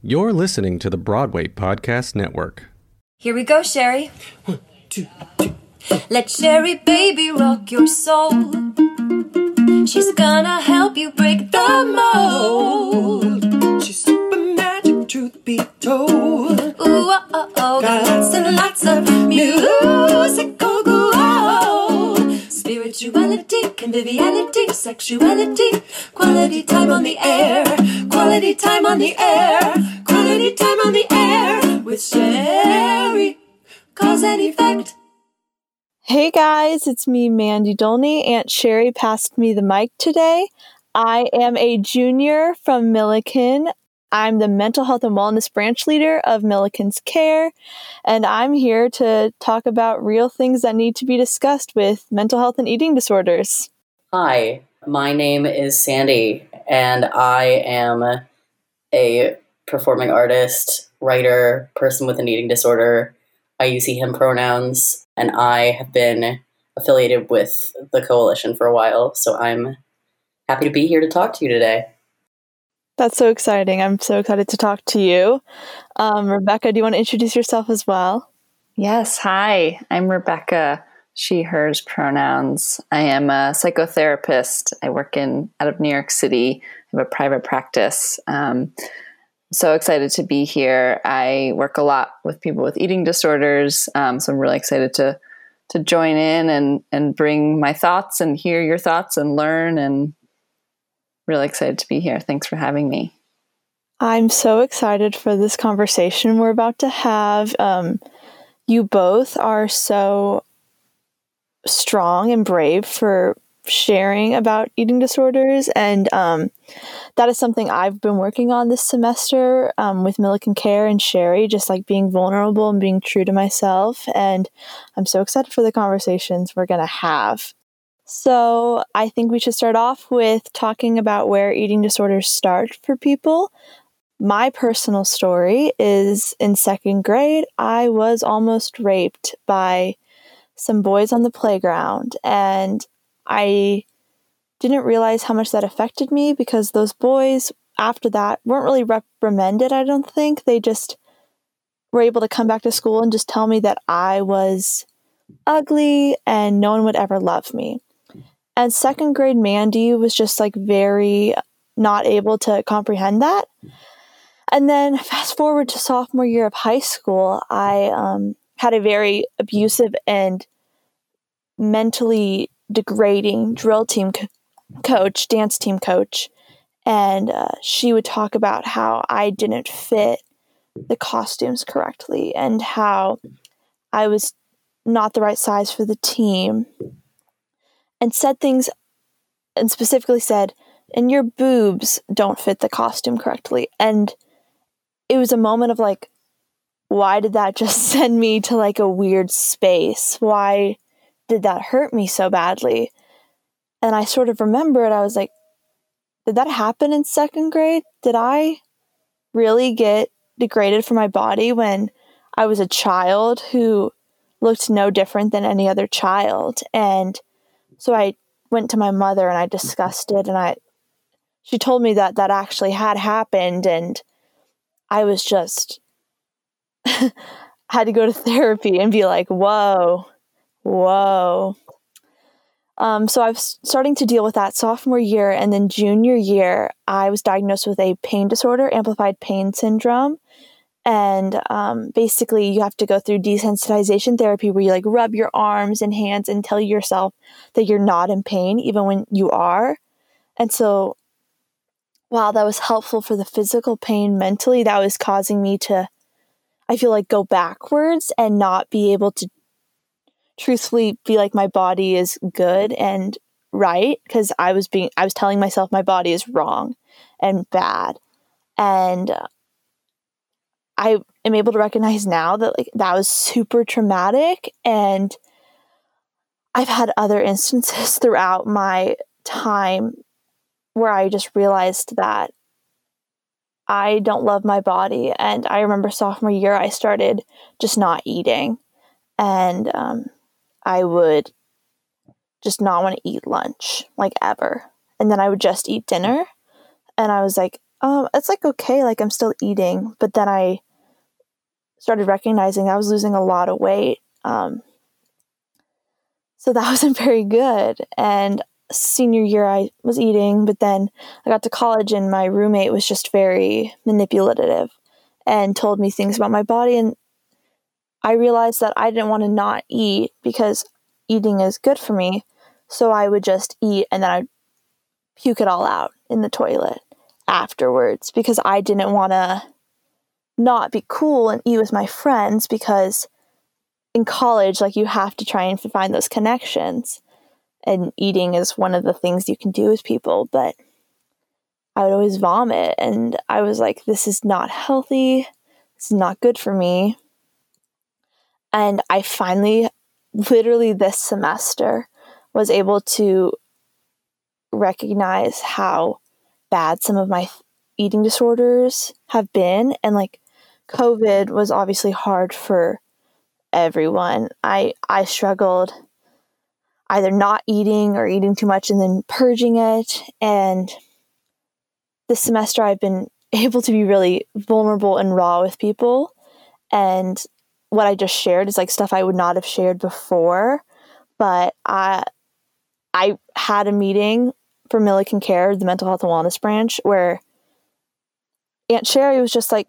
You're listening to the Broadway Podcast Network. Here we go, Sherry. One, two, two. Let Sherry baby rock your soul. She's gonna help you break the mold. She's super magic, truth be told. Ooh, oh, oh, oh. Got lots and lots of musical gold. Spirituality, conviviality, sexuality, quality time on the air, quality time on the air, quality time on the air with Sherry. Cause and effect. Hey guys, it's me, Mandy Dolney. Aunt Sherry passed me the mic today. I am a junior from Millikin. I'm the mental health and wellness branch leader of Millikin's Care, and I'm here to talk about real things that need to be discussed with mental health and eating disorders. Hi, my name is Sandy, and I am a performing artist, writer, person with an eating disorder. I use he, him pronouns, and I have been affiliated with the coalition for a while, so I'm happy to be here to talk to you today. That's so exciting. I'm so excited to talk to you. Um, Rebecca, do you want to introduce yourself as well? Yes. Hi, I'm Rebecca, she, hers pronouns. I am a psychotherapist. I work in out of New York City. I have a private practice. Um, so excited to be here. I work a lot with people with eating disorders, um, so I'm really excited to to join in and and bring my thoughts and hear your thoughts and learn. And really excited to be here. Thanks for having me. I'm so excited for this conversation we're about to have. Um, you both are so strong and brave for sharing about eating disorders, and um, that is something I've been working on this semester um, with Millikin Care and Sherry, just like being vulnerable and being true to myself. And I'm so excited for the conversations we're going to have. So, I think we should start off with talking about where eating disorders start for people. My personal story is in second grade, I was almost raped by some boys on the playground, and I didn't realize how much that affected me because those boys, after that, weren't really reprimanded, I don't think. They just were able to come back to school and just tell me that I was ugly and no one would ever love me. And second grade Mandy was just like very not able to comprehend that. And then fast forward to sophomore year of high school, I um, had a very abusive and mentally degrading drill team co- coach, dance team coach. And uh, she would talk about how I didn't fit the costumes correctly and how I was not the right size for the team and said things and specifically said, and your boobs don't fit the costume correctly. And it was a moment of like, why did that just send me to like a weird space? Why did that hurt me so badly? And I sort of remember it. I was like, did that happen in second grade? Did I really get degraded for my body when I was a child who looked no different than any other child? And so I went to my mother and I discussed it and I she told me that that actually had happened and I was just had to go to therapy and be like, "Whoa. Whoa." Um, so I was starting to deal with that sophomore year, and then junior year, I was diagnosed with a pain disorder, amplified pain syndrome, and um, basically you have to go through desensitization therapy where you like rub your arms and hands and tell yourself that you're not in pain even when you are. And so while that was helpful for the physical pain mentally that was causing me to i feel like go backwards and not be able to truthfully be like my body is good and right because i was being i was telling myself my body is wrong and bad. And I am able to recognize now that like that was super traumatic and I've had other instances throughout my time where I just realized that I don't love my body. And I remember sophomore year, I started just not eating. And um, I would just not want to eat lunch, like ever. And then I would just eat dinner. And I was like, Um, it's like okay, like I'm still eating, but then I started recognizing I was losing a lot of weight. Um, so that wasn't very good. And senior year, I was eating, but then I got to college, and my roommate was just very manipulative and told me things about my body. And I realized that I didn't want to not eat because eating is good for me. So I would just eat and then I'd puke it all out in the toilet afterwards because I didn't want to not be cool and eat with my friends because in college, like you have to try and find those connections. And eating is one of the things you can do with people. But I would always vomit. And I was like, this is not healthy. It's not good for me. And I finally, literally this semester, was able to recognize how bad some of my eating disorders have been. And like, COVID was obviously hard for everyone. I I struggled either not eating or eating too much and then purging it. And this semester I've been able to be really vulnerable and raw with people. And what I just shared is like stuff I would not have shared before. But I I had a meeting for Millikin Care, the mental health and wellness branch, where Aunt Sherry was just like,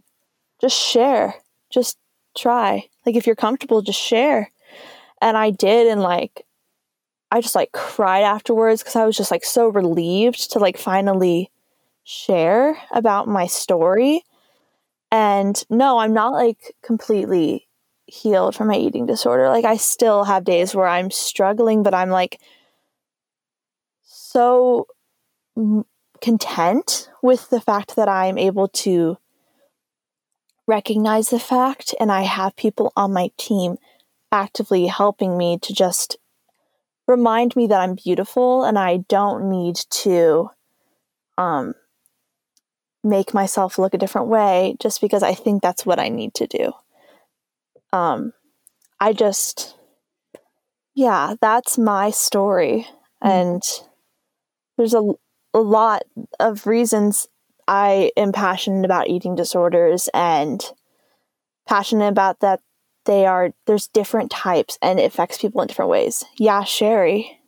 just share, just try. Like if you're comfortable, just share. And I did, and like I just like cried afterwards because I was just like so relieved to like finally share about my story. And no, I'm not like completely healed from my eating disorder. Like I still have days where I'm struggling, but I'm like so content with the fact that I'm able to recognize the fact and I have people on my team actively helping me to just remind me that I'm beautiful and I don't need to um make myself look a different way just because I think that's what I need to do. Um I just yeah, that's my story mm-hmm. and there's a a lot of reasons I am passionate about eating disorders and passionate about that they are there's different types and it affects people in different ways. Yeah, Sherry.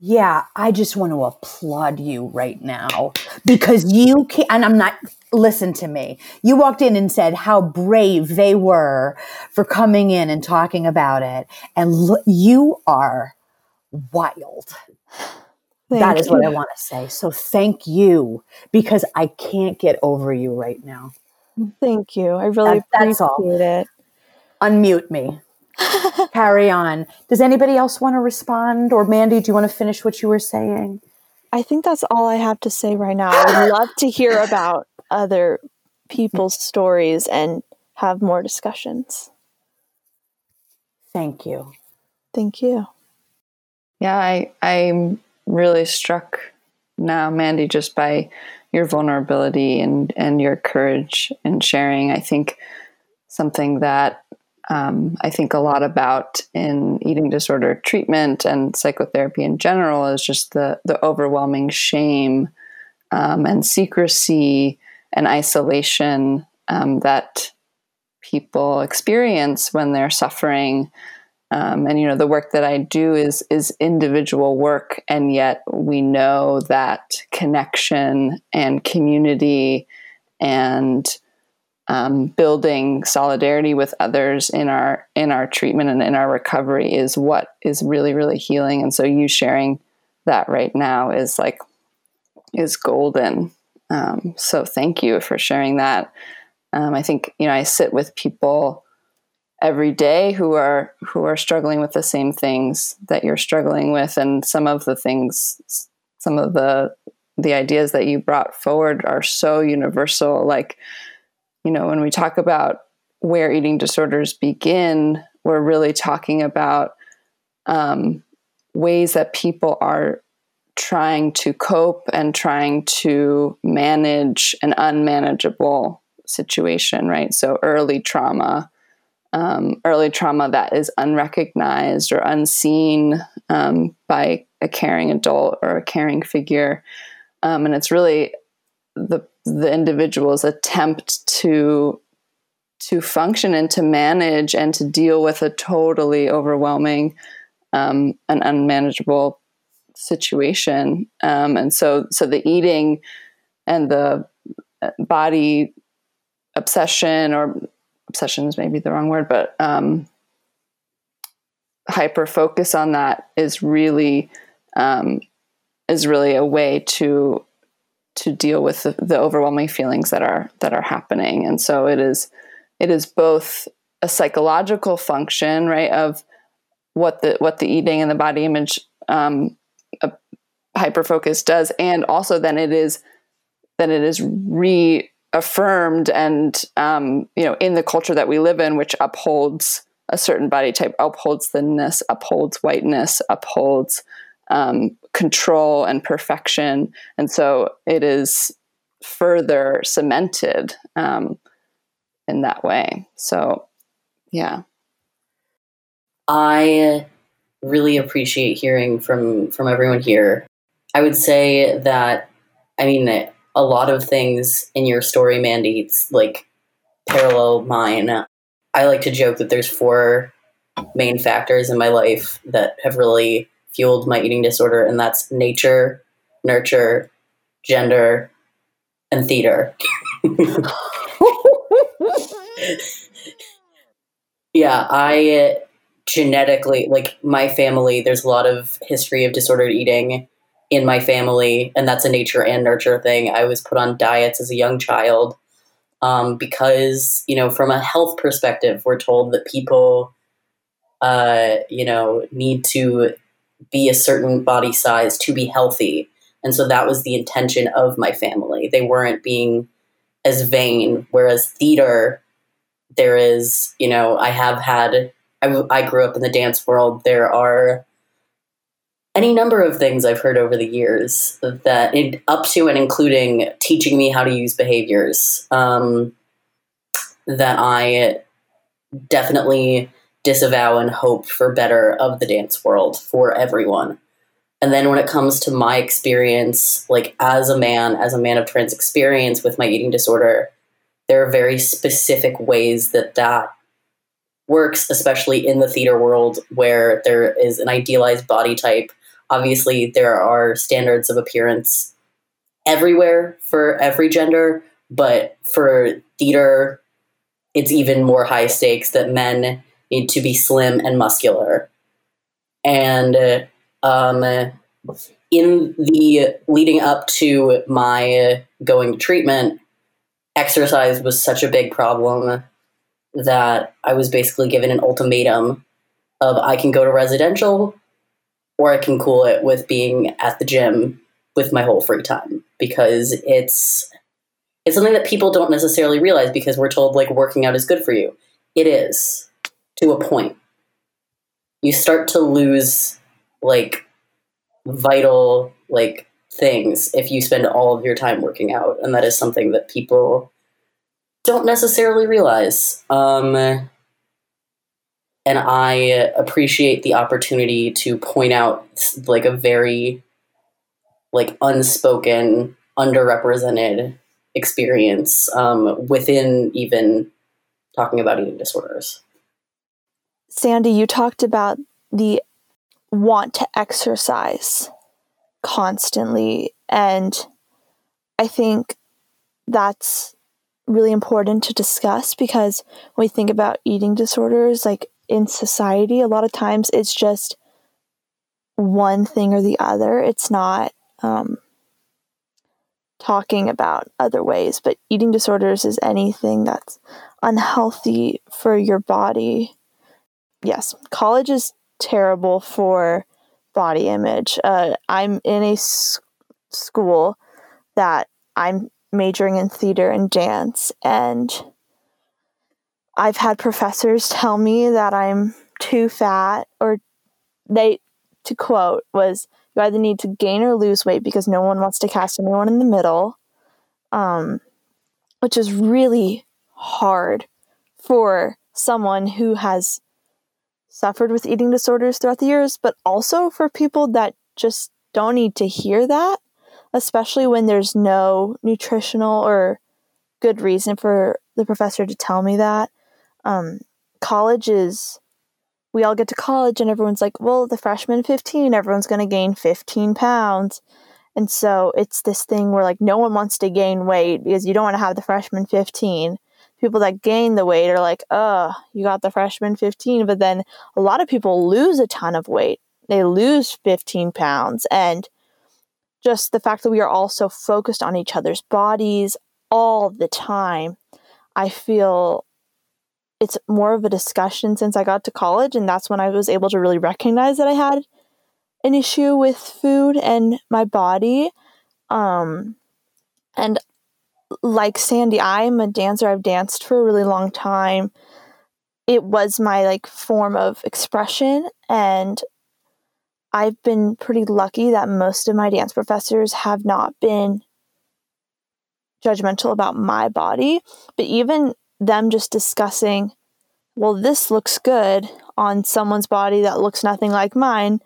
Yeah, I just want to applaud you right now because you can and I'm not listen to me. You walked in and said how brave they were for coming in and talking about it and you are wild. Thank that is you. what I want to say. So thank you because I can't get over you right now. Mm, thank you. I really that, appreciate all. it. Unmute me. Carry on. Does anybody else want to respond? Or Mandy, do you want to finish what you were saying? I think that's all I have to say right now. I would love to hear about other people's stories and have more discussions. Thank you. Thank you. Yeah, I I'm really struck now, Mandy, just by your vulnerability and and your courage in sharing. I think something that um, I think a lot about in eating disorder treatment and psychotherapy in general is just the the overwhelming shame um, and secrecy and isolation um, that people experience when they're suffering um, and you know the work that I do is is individual work, and yet we know that connection and community and um, building solidarity with others in our in our treatment and in our recovery is what is really really healing. And so you sharing that right now is like is golden. Um, so thank you for sharing that. Um, I think you know I sit with people every day who are who are struggling with the same things that you're struggling with. And some of the things some of the the ideas that you brought forward are so universal. Like you know when we talk about where eating disorders begin we're really talking about um, ways that people are trying to cope and trying to manage an unmanageable situation right? So early trauma um, early trauma that is unrecognized or unseen um, by a caring adult or a caring figure. Um, and it's really the the individual's attempt to to function and to manage and to deal with a totally overwhelming um, and unmanageable situation. Um, and so, so the eating and the uh, body obsession or obsession is maybe the wrong word, but um, hyper focus on that is really um, is really a way to to deal with the, the overwhelming feelings that are that are happening. And so it is it is both a psychological function, right, of what the what the eating and the body image um, hyper focus does, and also then it is then it is reaffirmed and um, you know in the culture that we live in, which upholds a certain body type, upholds thinness, upholds whiteness, upholds um, control and perfection, and so it is further cemented. Um, in that way. So, yeah. I really appreciate hearing from from everyone here. I would say that I mean a lot of things in your story, Mandy, like parallel mine. I like to joke that there's four main factors in my life that have really fueled my eating disorder, and that's nature, nurture, gender, and theater. yeah, I genetically, like my family, there's a lot of history of disordered eating in my family, and that's a nature and nurture thing. I was put on diets as a young child um, because, you know, from a health perspective, we're told that people, uh, you know, need to be a certain body size to be healthy. And so that was the intention of my family. They weren't being as vain, whereas theater there is, you know, I have had, I, I grew up in the dance world. There are any number of things I've heard over the years that, it, up to and including teaching me how to use behaviors, um, that I definitely disavow and hope for better of the dance world for everyone. And then when it comes to my experience, like as a man, as a man of trans experience with my eating disorder, there are very specific ways that that works, especially in the theater world where there is an idealized body type. Obviously, there are standards of appearance everywhere for every gender, but for theater, it's even more high stakes that men need to be slim and muscular. And um, in the leading up to my going to treatment, exercise was such a big problem that I was basically given an ultimatum of I can go to residential or I can cool it with being at the gym with my whole free time because it's it's something that people don't necessarily realize because we're told like working out is good for you. It is to a point. You start to lose like vital like things if you spend all of your time working out. And that is something that people don't necessarily realize. Um, and I appreciate the opportunity to point out like a very like unspoken, underrepresented experience um, within even talking about eating disorders. Sandy, you talked about the want to exercise constantly. And I think that's really important to discuss because when we think about eating disorders, like in society, a lot of times it's just one thing or the other. It's not um, talking about other ways, but eating disorders is anything that's unhealthy for your body. Yes, college is terrible for body image. Uh, I'm in a s- school that I'm majoring in theater and dance, and I've had professors tell me that I'm too fat, or they, to quote, was you either need to gain or lose weight because no one wants to cast anyone in the middle, um, which is really hard for someone who has suffered with eating disorders throughout the years, but also for people that just don't need to hear that. especially when there's no nutritional or good reason for the professor to tell me that. Um, college is, we all get to college and everyone's like, well, the freshman 15, everyone's going to gain 15 pounds. And so it's this thing where like no one wants to gain weight because you don't want to have the freshman 15. People that gain the weight are like, oh, you got the freshman 15. But then a lot of people lose a ton of weight. They lose 15 pounds. And just the fact that we are all so focused on each other's bodies all the time, I feel it's more of a discussion since I got to college. And that's when I was able to really recognize that I had an issue with food and my body. Um, and like Sandy, I'm a dancer. I've danced for a really long time. It was my like form of expression and I've been pretty lucky that most of my dance professors have not been judgmental about my body, but even them just discussing, well, this looks good on someone's body that looks nothing like mine.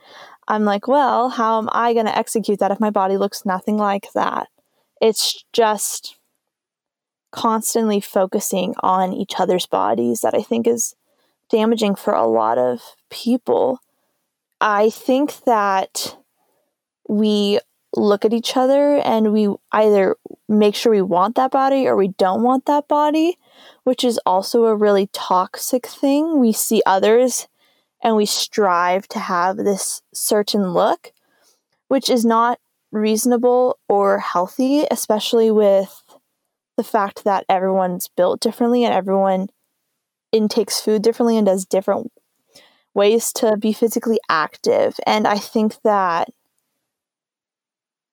I'm like, well, how am I going to execute that if my body looks nothing like that? It's just constantly focusing on each other's bodies that I think is damaging for a lot of people. I think that we look at each other and we either make sure we want that body or we don't want that body, which is also a really toxic thing. We see others and we strive to have this certain look, which is not reasonable or healthy, especially with the fact that everyone's built differently and everyone intakes food differently and does different ways to be physically active. And I think that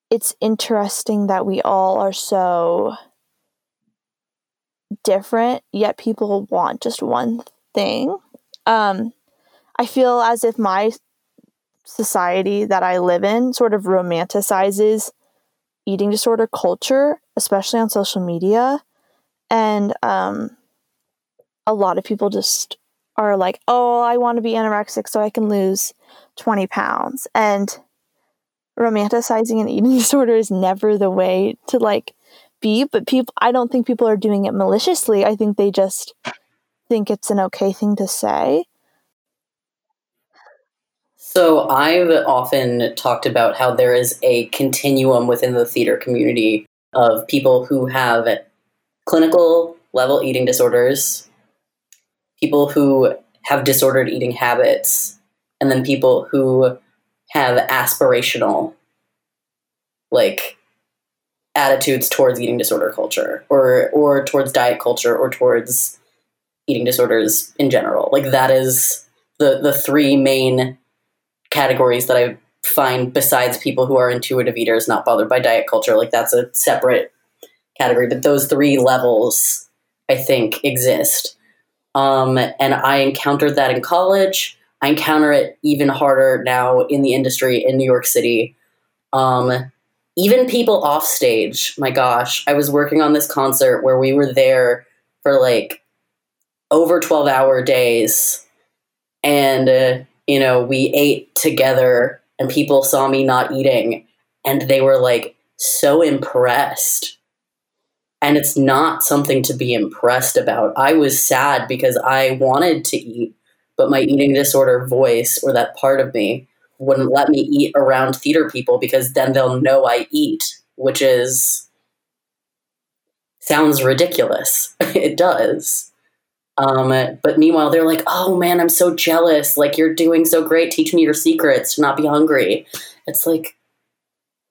it's interesting that we all are so different, yet people want just one thing. Um, I feel as if my society that I live in sort of romanticizes eating disorder culture, especially on social media. And um, a lot of people just are like, oh, I want to be anorexic so I can lose 20 pounds. And romanticizing an eating disorder is never the way to like be, but people, I don't think people are doing it maliciously. I think they just think it's an okay thing to say. So I've often talked about how there is a continuum within the theater community of people who have clinical level eating disorders people who have disordered eating habits, and then people who have aspirational, like, attitudes towards eating disorder culture or or towards diet culture or towards eating disorders in general. Like that is the the three main categories that I find besides people who are intuitive eaters not bothered by diet culture. Like that's a separate category, but those three levels I think exist. Um, and I encountered that in college. I encounter it even harder now in the industry in New York City. Um, even people off stage, my gosh, I was working on this concert where we were there for like over 12 hour days. And, uh, you know, we ate together and people saw me not eating and they were like so impressed and it's not something to be impressed about. I was sad because I wanted to eat, but my eating disorder voice or that part of me wouldn't let me eat around theater people because then they'll know I eat, which is sounds ridiculous. it does. Um, but meanwhile, they're like, "Oh man, I'm so jealous! Like you're doing so great. Teach me your secrets to not be hungry." It's like,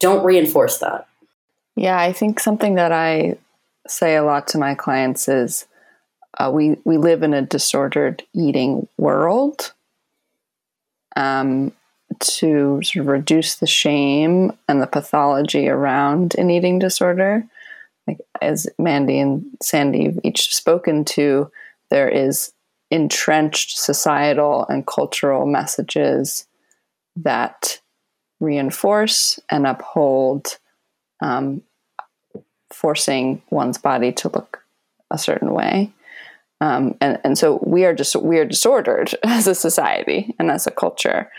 don't reinforce that. Yeah, I think something that I say a lot to my clients is uh, we we live in a disordered eating world. Um, to sort of reduce the shame and the pathology around an eating disorder, like as Mandy and Sandy have each spoken to, there is entrenched societal and cultural messages that reinforce and uphold um, forcing one's body to look a certain way. Um, and, and so we are just we are disordered as a society and as a culture.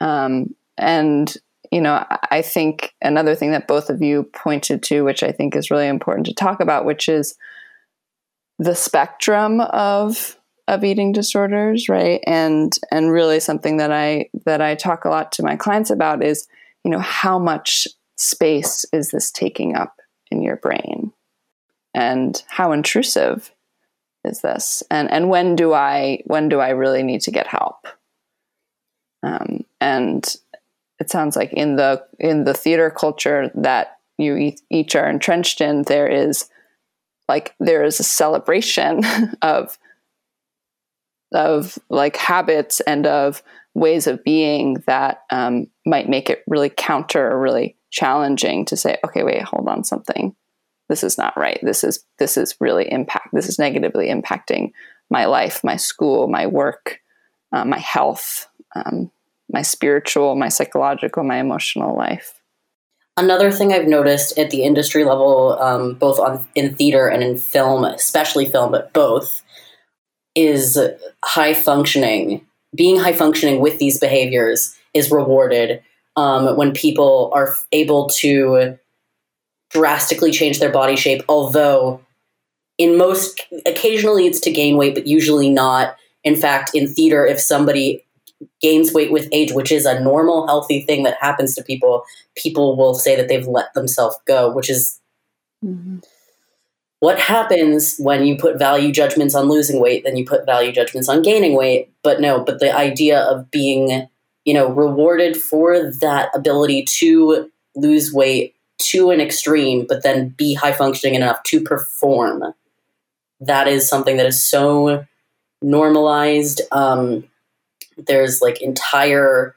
Um, and you know, I think another thing that both of you pointed to, which I think is really important to talk about, which is the spectrum of of eating disorders, right? And and really something that I that I talk a lot to my clients about is, you know, how much space is this taking up in your brain? And how intrusive is this? And and when do I when do I really need to get help? Um, and it sounds like in the in the theater culture that you each are entrenched in, there is like there is a celebration of of like habits and of ways of being that um, might make it really counter or really challenging to say, okay, wait, hold on, something. This is not right. This is this is really impact. This is negatively impacting my life, my school, my work, uh, my health. Um, my spiritual, my psychological, my emotional life. Another thing I've noticed at the industry level, um, both on in theater and in film, especially film, but both, is high functioning. Being high functioning with these behaviors is rewarded um, when people are able to drastically change their body shape. Although, in most, occasionally it's to gain weight, but usually not. In fact, in theater, if somebody gains weight with age, which is a normal, healthy thing that happens to people, people will say that they've let themselves go, which is mm-hmm. what happens when you put value judgments on losing weight, then you put value judgments on gaining weight. But no, but the idea of being, you know, rewarded for that ability to lose weight to an extreme, but then be high functioning enough to perform. That is something that is so normalized. Um, there's like entire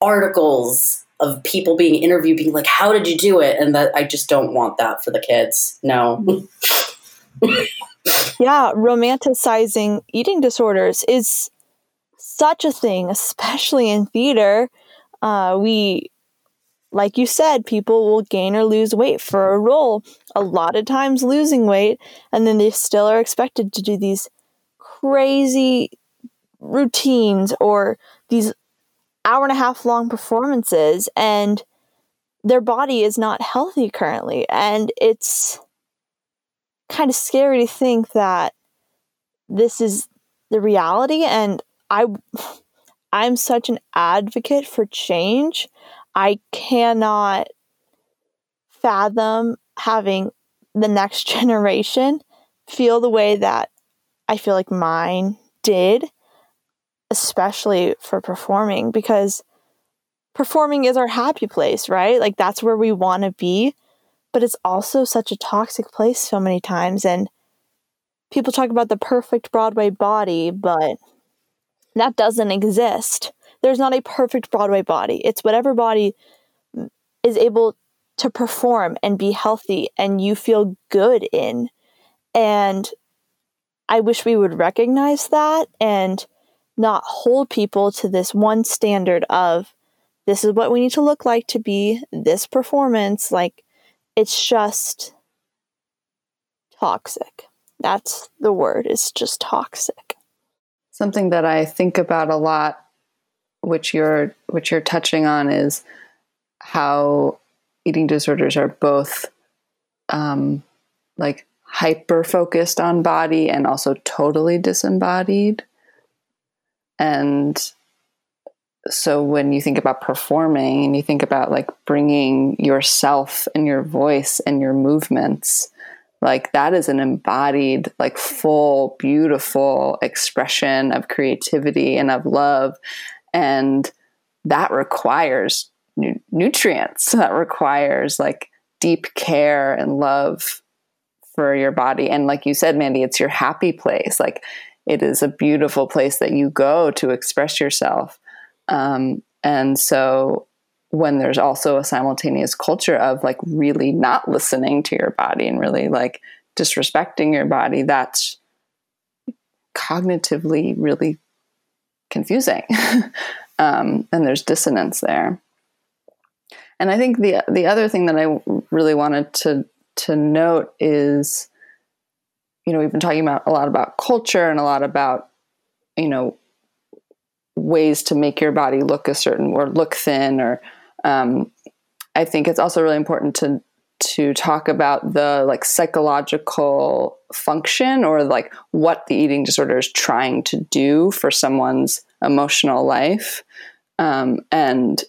articles of people being interviewed being like how did you do it and that i just don't want that for the kids no yeah romanticizing eating disorders is such a thing especially in theater uh, we like you said people will gain or lose weight for a role a lot of times losing weight and then they still are expected to do these crazy routines or these hour and a half long performances and their body is not healthy currently. And it's kind of scary to think that this is the reality and i i'm such an advocate for change i cannot fathom having the next generation feel the way that i feel like mine did especially for performing because performing is our happy place, right? Like that's where we want to be, but it's also such a toxic place so many times and people talk about the perfect Broadway body, but that doesn't exist. There's not a perfect Broadway body. It's whatever body is able to perform and be healthy and you feel good in. And I wish we would recognize that and not hold people to this one standard of this is what we need to look like to be this performance. Like, it's just toxic. That's the word, it's just toxic. Something that I think about a lot, which you're which you're touching on, is how eating disorders are both um, like hyper focused on body and also totally disembodied. And so when you think about performing and you think about like bringing yourself and your voice and your movements, like that is an embodied, like full, beautiful expression of creativity and of love. And that requires nu- nutrients, that requires like deep care and love for your body. And like you said, Mandy, it's your happy place. Like it is a beautiful place that you go to express yourself. Um, and so when there's also a simultaneous culture of like really not listening to your body and really like disrespecting your body, that's cognitively really confusing. um, and there's dissonance there. And I think the the other thing that I really wanted to to note is you know, we've been talking about a lot about culture and a lot about, you know, ways to make your body look a certain or look thin or um, I think it's also really important to to talk about the like psychological function or like what the eating disorder is trying to do for someone's emotional life. Um, and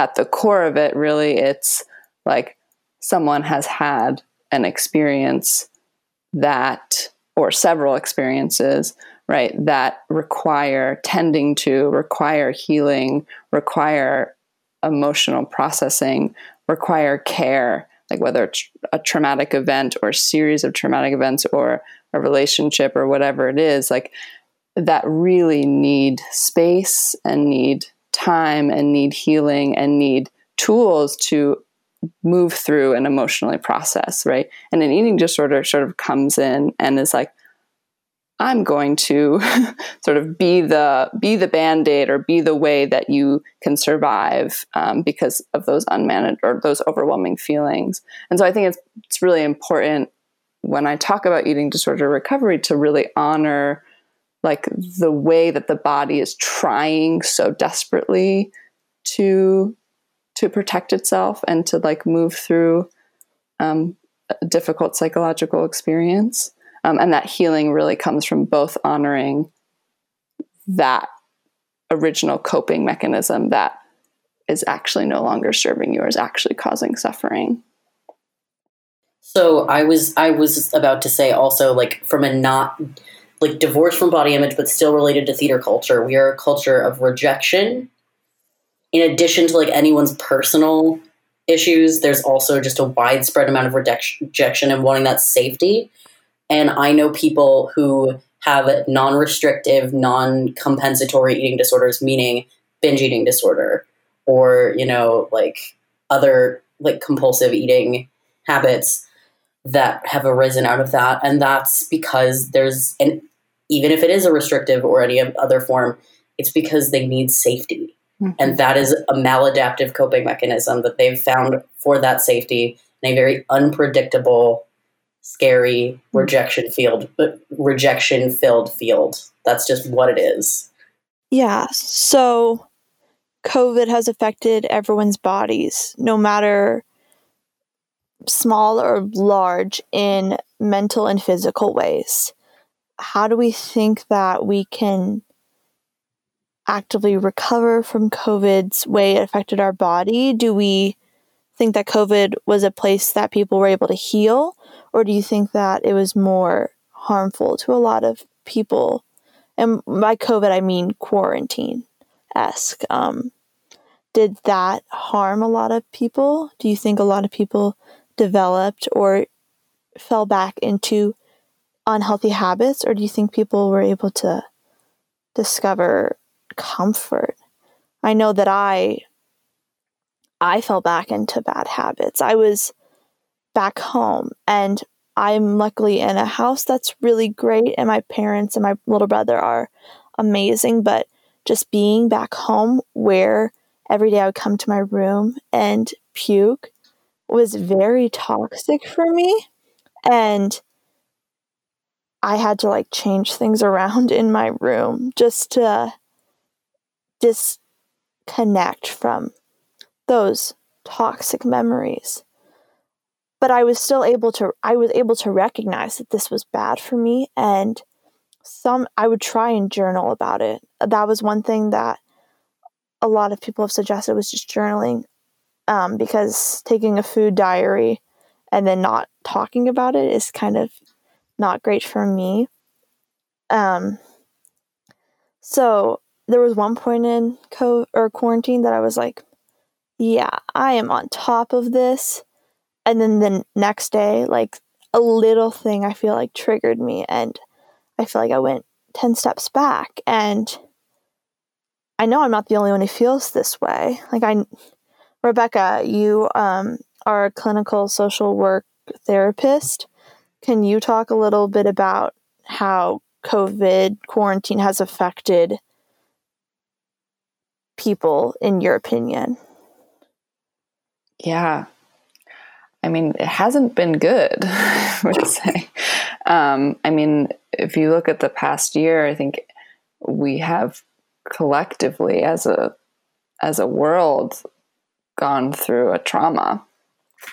at the core of it really it's like someone has had an experience that or several experiences right that require tending to require healing require emotional processing require care like whether it's a traumatic event or series of traumatic events or a relationship or whatever it is like that really need space and need time and need healing and need tools to move through and emotionally process right? And an eating disorder sort of comes in and is like I'm going to sort of be the be the band aid or be the way that you can survive um, because of those unmanaged or those overwhelming feelings. And so I think it's it's really important when I talk about eating disorder recovery to really honor like the way that the body is trying so desperately to to protect itself and to like move through um, a difficult psychological experience. Um, and that healing really comes from both honoring that original coping mechanism that is actually no longer serving you or is actually causing suffering. So I was I was about to say also like from a not like divorced from body image but still related to theater culture, we are a culture of rejection. In addition to like anyone's personal issues, there's also just a widespread amount of rejection and wanting that safety. And I know people who have non restrictive, non compensatory eating disorders, meaning binge eating disorder or, you know, like other like compulsive eating habits that have arisen out of that. And that's because there's, an, even if it is a restrictive or any other form, it's because they need safety. Mm-hmm. And that is a maladaptive coping mechanism that they've found for that safety in a very unpredictable scary mm-hmm. rejection field but rejection filled field. That's just what it is. Yeah so covid has affected everyone's bodies no matter small or large in mental and physical ways. How do we think that we can actively recover from covid's way it affected our body? Do we think that covid was a place that people were able to heal or do you think that it was more harmful to a lot of people? And by COVID, I mean quarantine esque. Um, did that harm a lot of people? Do you think a lot of people developed or fell back into unhealthy habits, or do you think people were able to discover comfort? I know that I I fell back into bad habits. I was back home. And I'm luckily in a house that's really great, and my parents and my little brother are amazing. But just being back home where every day I would come to my room and puke was very toxic for me. And I had to like change things around in my room just to disconnect from those toxic memories but I was still able to I was able to recognize that this was bad for me and some I would try and journal about it. That was one thing that a lot of people have suggested was just journaling um, because taking a food diary and then not talking about it is kind of not great for me. Um, so there was one point in co or quarantine that I was like, yeah, I am on top of this and then the next day like a little thing i feel like triggered me and i feel like i went 10 steps back and i know i'm not the only one who feels this way. Like i rebecca you um, are a clinical social work therapist. Can you talk a little bit about how covid quarantine has affected people in your opinion? Yeah I mean, it hasn't been good, I would say. Um, I mean, if you look at the past year, I think we have collectively as a as a world gone through a trauma,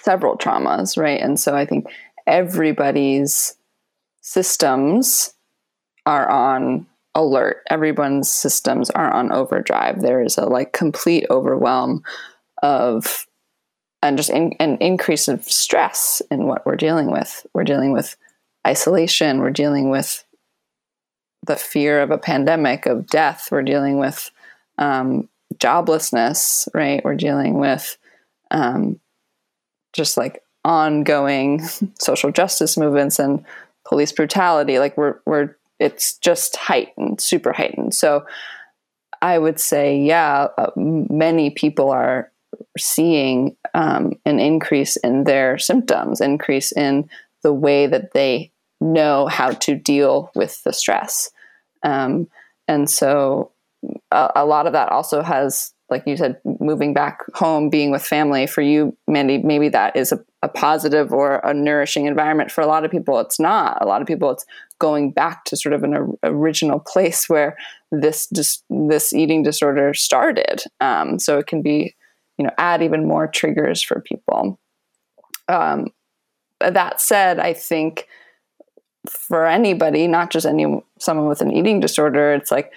several traumas, right? And so I think everybody's systems are on alert. Everyone's systems are on overdrive. There is a like complete overwhelm of and just in, an increase of stress in what we're dealing with. We're dealing with isolation. We're dealing with the fear of a pandemic, of death. We're dealing with um, joblessness, right? We're dealing with um, just like ongoing social justice movements and police brutality. Like we're we're it's just heightened, super heightened. So I would say, yeah, uh, many people are seeing um, an increase in their symptoms, increase in the way that they know how to deal with the stress. Um, and so a, a, lot of that also has, like you said, moving back home, being with family. For you, Mandy, maybe that is a, a positive or a nourishing environment. For a lot of people, it's not. A lot of people, it's going back to sort of an original place where this dis- this eating disorder started. Um, so it can be, you know, add even more triggers for people. Um, that said, I think for anybody, not just any someone with an eating disorder, it's like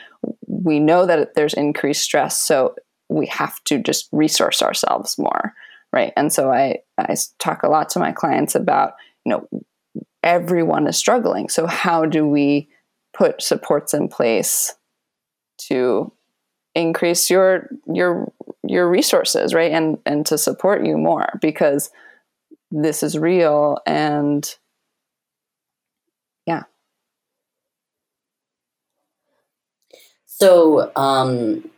we know that there's increased stress, so we have to just resource ourselves more, right? And so I I talk a lot to my clients about you know everyone is struggling, so how do we put supports in place to increase your your your resources, right? And and to support you more because this is real and yeah. So, um,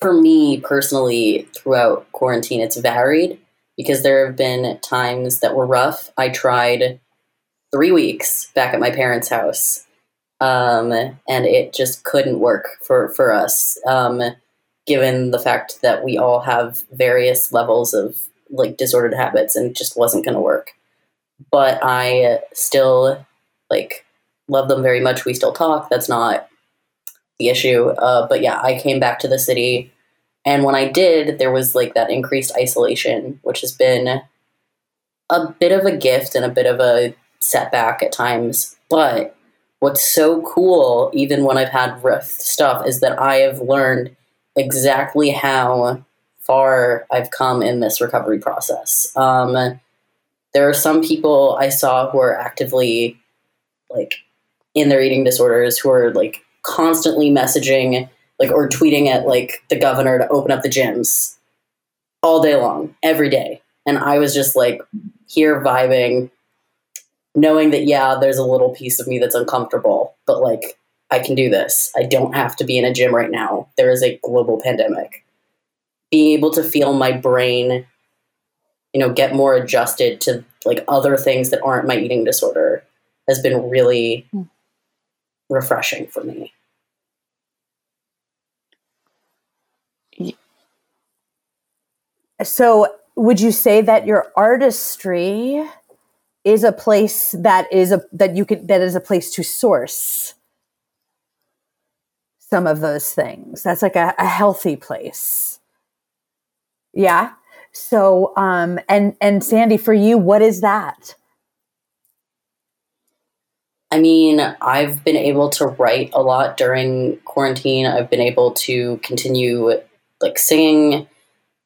for me personally, throughout quarantine, it's varied because there have been times that were rough. I tried three weeks back at my parents' house, um, and it just couldn't work for for us, um, given the fact that we all have various levels of like disordered habits, and it just wasn't going to work. But I still like love them very much. We still talk. That's not the issue. Uh, but yeah, I came back to the city, and when I did, there was like that increased isolation, which has been a bit of a gift and a bit of a setback at times. But what's so cool, even when I've had rough stuff, is that I have learned exactly how far I've come in this recovery process. Um, there are some people I saw who are actively like in their eating disorders who are like constantly messaging like or tweeting at like the governor to open up the gyms all day long every day and i was just like here vibing knowing that yeah there's a little piece of me that's uncomfortable but like i can do this i don't have to be in a gym right now there is a global pandemic being able to feel my brain you know get more adjusted to like other things that aren't my eating disorder has been really hmm. refreshing for me. So, would you say that your artistry is a place that is a that you can that is a place to source some of those things? That's like a, a healthy place. Yeah. So, um, and and Sandy, for you, what is that? I mean, I've been able to write a lot during quarantine. I've been able to continue like singing,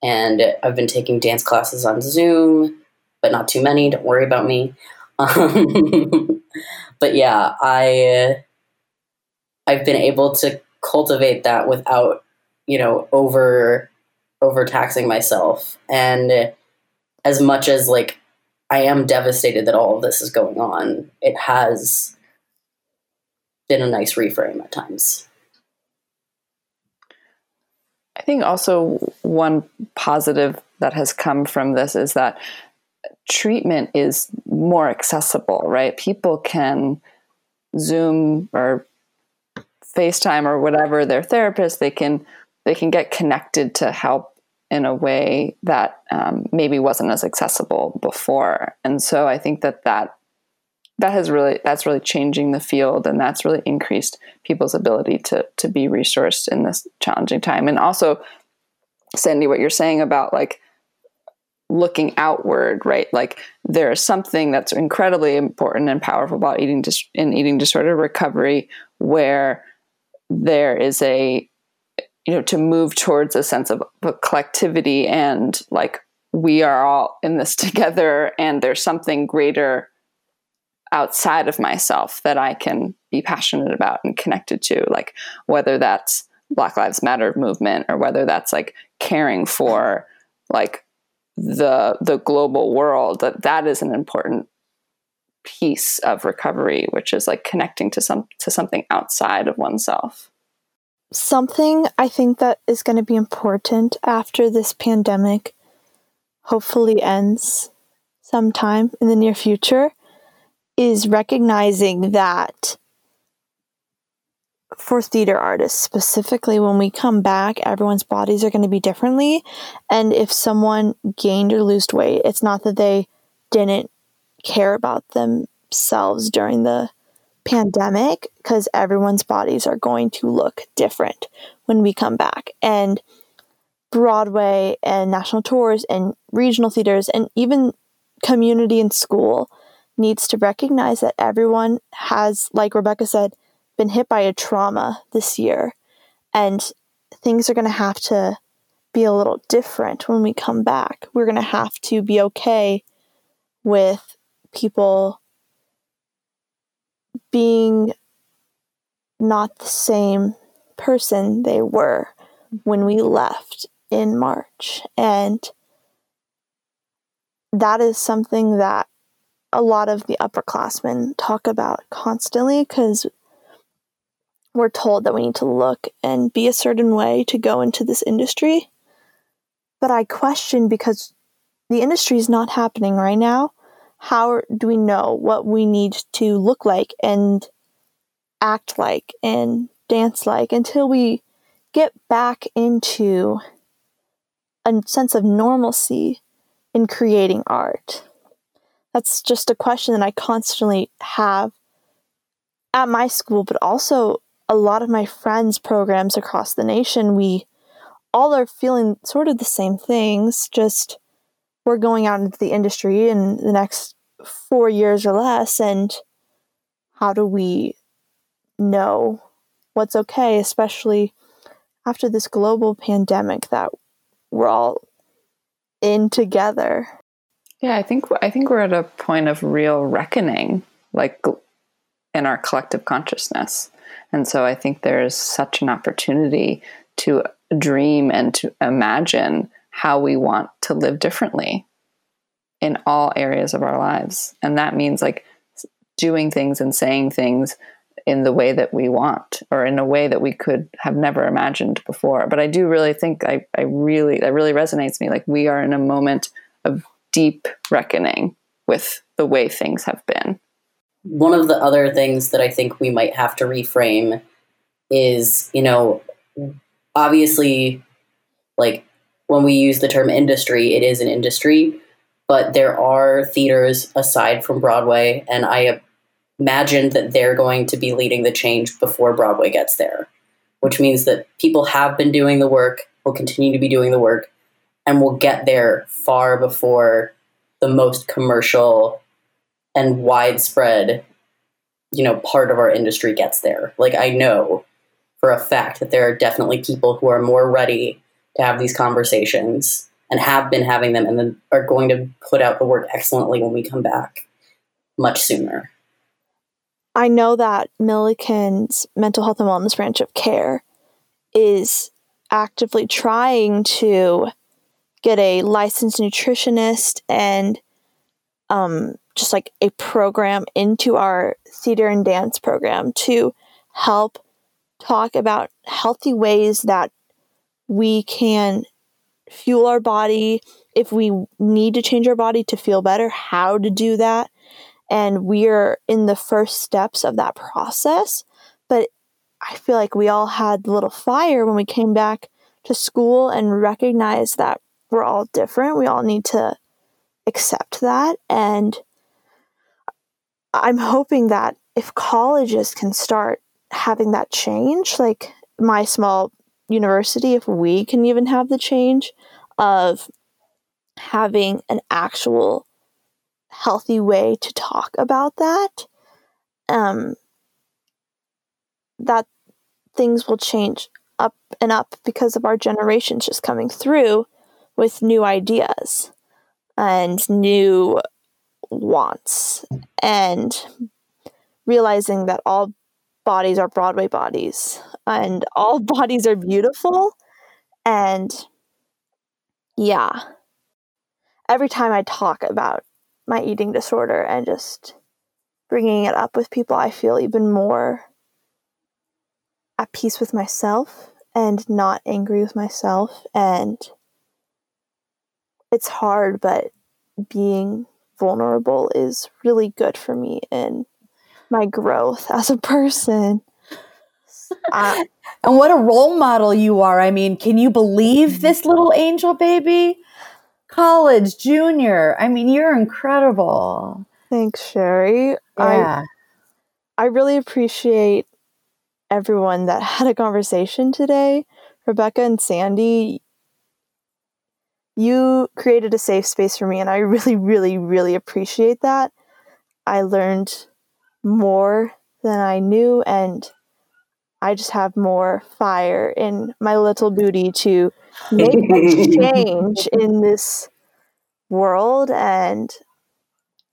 and I've been taking dance classes on Zoom, but not too many. Don't worry about me. Um, but yeah, I I've been able to cultivate that without you know over overtaxing myself and as much as like I am devastated that all of this is going on. It has been a nice reframe at times. I think also one positive that has come from this is that treatment is more accessible, right? People can Zoom or FaceTime or whatever their therapist, they can they can get connected to help in a way that um, maybe wasn't as accessible before. And so I think that that that has really that's really changing the field and that's really increased people's ability to to be resourced in this challenging time and also Sandy, what you're saying about like looking outward, right? Like there's something that's incredibly important and powerful about eating dis- in eating disorder recovery, where there is a you know to move towards a sense of collectivity and like we are all in this together and there's something greater outside of myself that I can be passionate about and connected to like whether that's Black Lives Matter movement or whether that's like caring for like the the global world that that is an important piece of recovery which is like connecting to some to something outside of oneself. Something i think that is going to be important after this pandemic hopefully ends sometime in the near future is recognizing that for theater artists specifically when we come back everyone's bodies are going to be differently. And if someone gained or lost weight it's not that they didn't care about themselves during the pandemic because everyone's bodies are going to look different when we come back and broadway and national tours and regional theaters and even community and school needs to recognize that everyone has like rebecca said been hit by a trauma this year and things are going to have to be a little different when we come back. We're going to have to be okay with people being not the same person they were when we left in March. And that is something that a lot of the upperclassmen talk about constantly because we're told that we need to look and be a certain way to go into this industry. But I question because the industry is not happening right now. How do we know what we need to look like and act like and dance like until we get back into a sense of normalcy in creating art? That's just a question that I constantly have at my school, but also a lot of my friends' programs across the nation, we all are feeling sort of the same things, just we're going out into the industry in the next four years or less, and how do we know what's okay, especially after this global pandemic that we're all in together? Yeah, I think I think we're at a point of real reckoning, like in our collective consciousness. And so I think there's such an opportunity to dream and to imagine how we want to live differently in all areas of our lives. And that means like doing things and saying things in the way that we want or in a way that we could have never imagined before. But I do really think I, I really that really resonates me. Like we are in a moment of deep reckoning with the way things have been one of the other things that I think we might have to reframe is, you know, obviously, like when we use the term industry, it is an industry, but there are theaters aside from Broadway, and I imagine that they're going to be leading the change before Broadway gets there, which means that people have been doing the work, will continue to be doing the work, and will get there far before the most commercial and widespread you know part of our industry gets there. Like i know for a fact that there are definitely people who are more ready to have these conversations and have been having them and then are going to put out the work excellently when we come back much sooner. I know that Millikin's mental health and wellness branch of care is actively trying to get a licensed nutritionist and um, just like a program into our theater and dance program to help talk about healthy ways that we can fuel our body. If we need to change our body to feel better how to do that. And we're in the first steps of that process. But i feel like we all had a little fire when we came back to school and recognized that we're all different. We all need to accept that. And I'm hoping that if colleges can start having that change, like my small university if we can even have the change of having an actual healthy way to talk about that um that things will change up and up because of our generations just coming through with new ideas and new wants and realizing that all bodies are Broadway bodies and all bodies are beautiful. And yeah, every time I talk about my eating disorder and just bringing it up with people, I feel even more at peace with myself and not angry with myself. And it's hard, but being vulnerable is really good for me in my growth as a person. Uh, and what a role model you are. I mean, can you believe this little angel baby? College, junior. I mean, you're incredible. Thanks, Sheri. Yeah. I, I really appreciate everyone that had a conversation today. Rebecca and Sandy, you created a safe space for me, and I really, really, really appreciate that. I learned more than I knew, and I just have more fire in my little booty to make a change in this world. And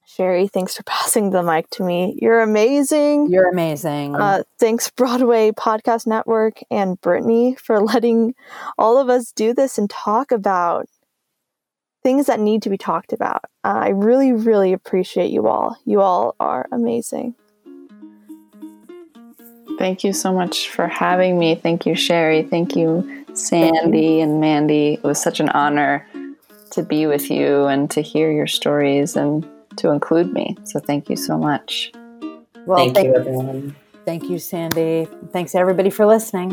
Sheri, thanks for passing the mic to me. You're amazing. You're amazing. Uh, thanks, Broadway Podcast Network and Brittany, for letting all of us do this and talk about things that need to be talked about. Uh, I really, really appreciate you all. You all are amazing. Thank you so much for having me. Thank you, Sheri. Thank you, Sandy and Mandy. It was such an honor to be with you and to hear your stories and to include me. So thank you so much. Well, thank, thank you, everyone. Thank you, Sandy. Thanks, everybody, for listening.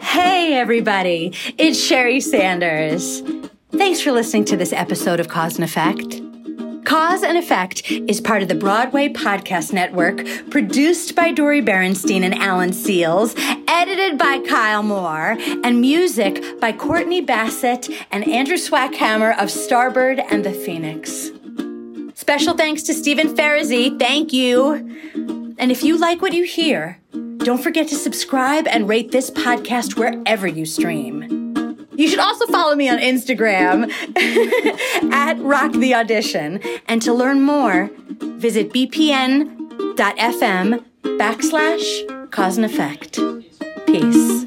Hey, everybody. It's Sheri Sanders. Thanks for listening to this episode of Cause and Effect. Cause and Effect is part of the Broadway Podcast Network, produced by Dori Berinstein and Alan Seales, edited by Kyle Moore, and music by Courtney Bassett and Andrew Swackhammer of Starbird and the Phoenix. Special thanks to Stephen Ferrazzi. Thank you. And if you like what you hear, don't forget to subscribe and rate this podcast wherever you stream. You should also follow me on Instagram at Rock the Audition. And to learn more, visit bpn.fm backslash cause and effect. Peace.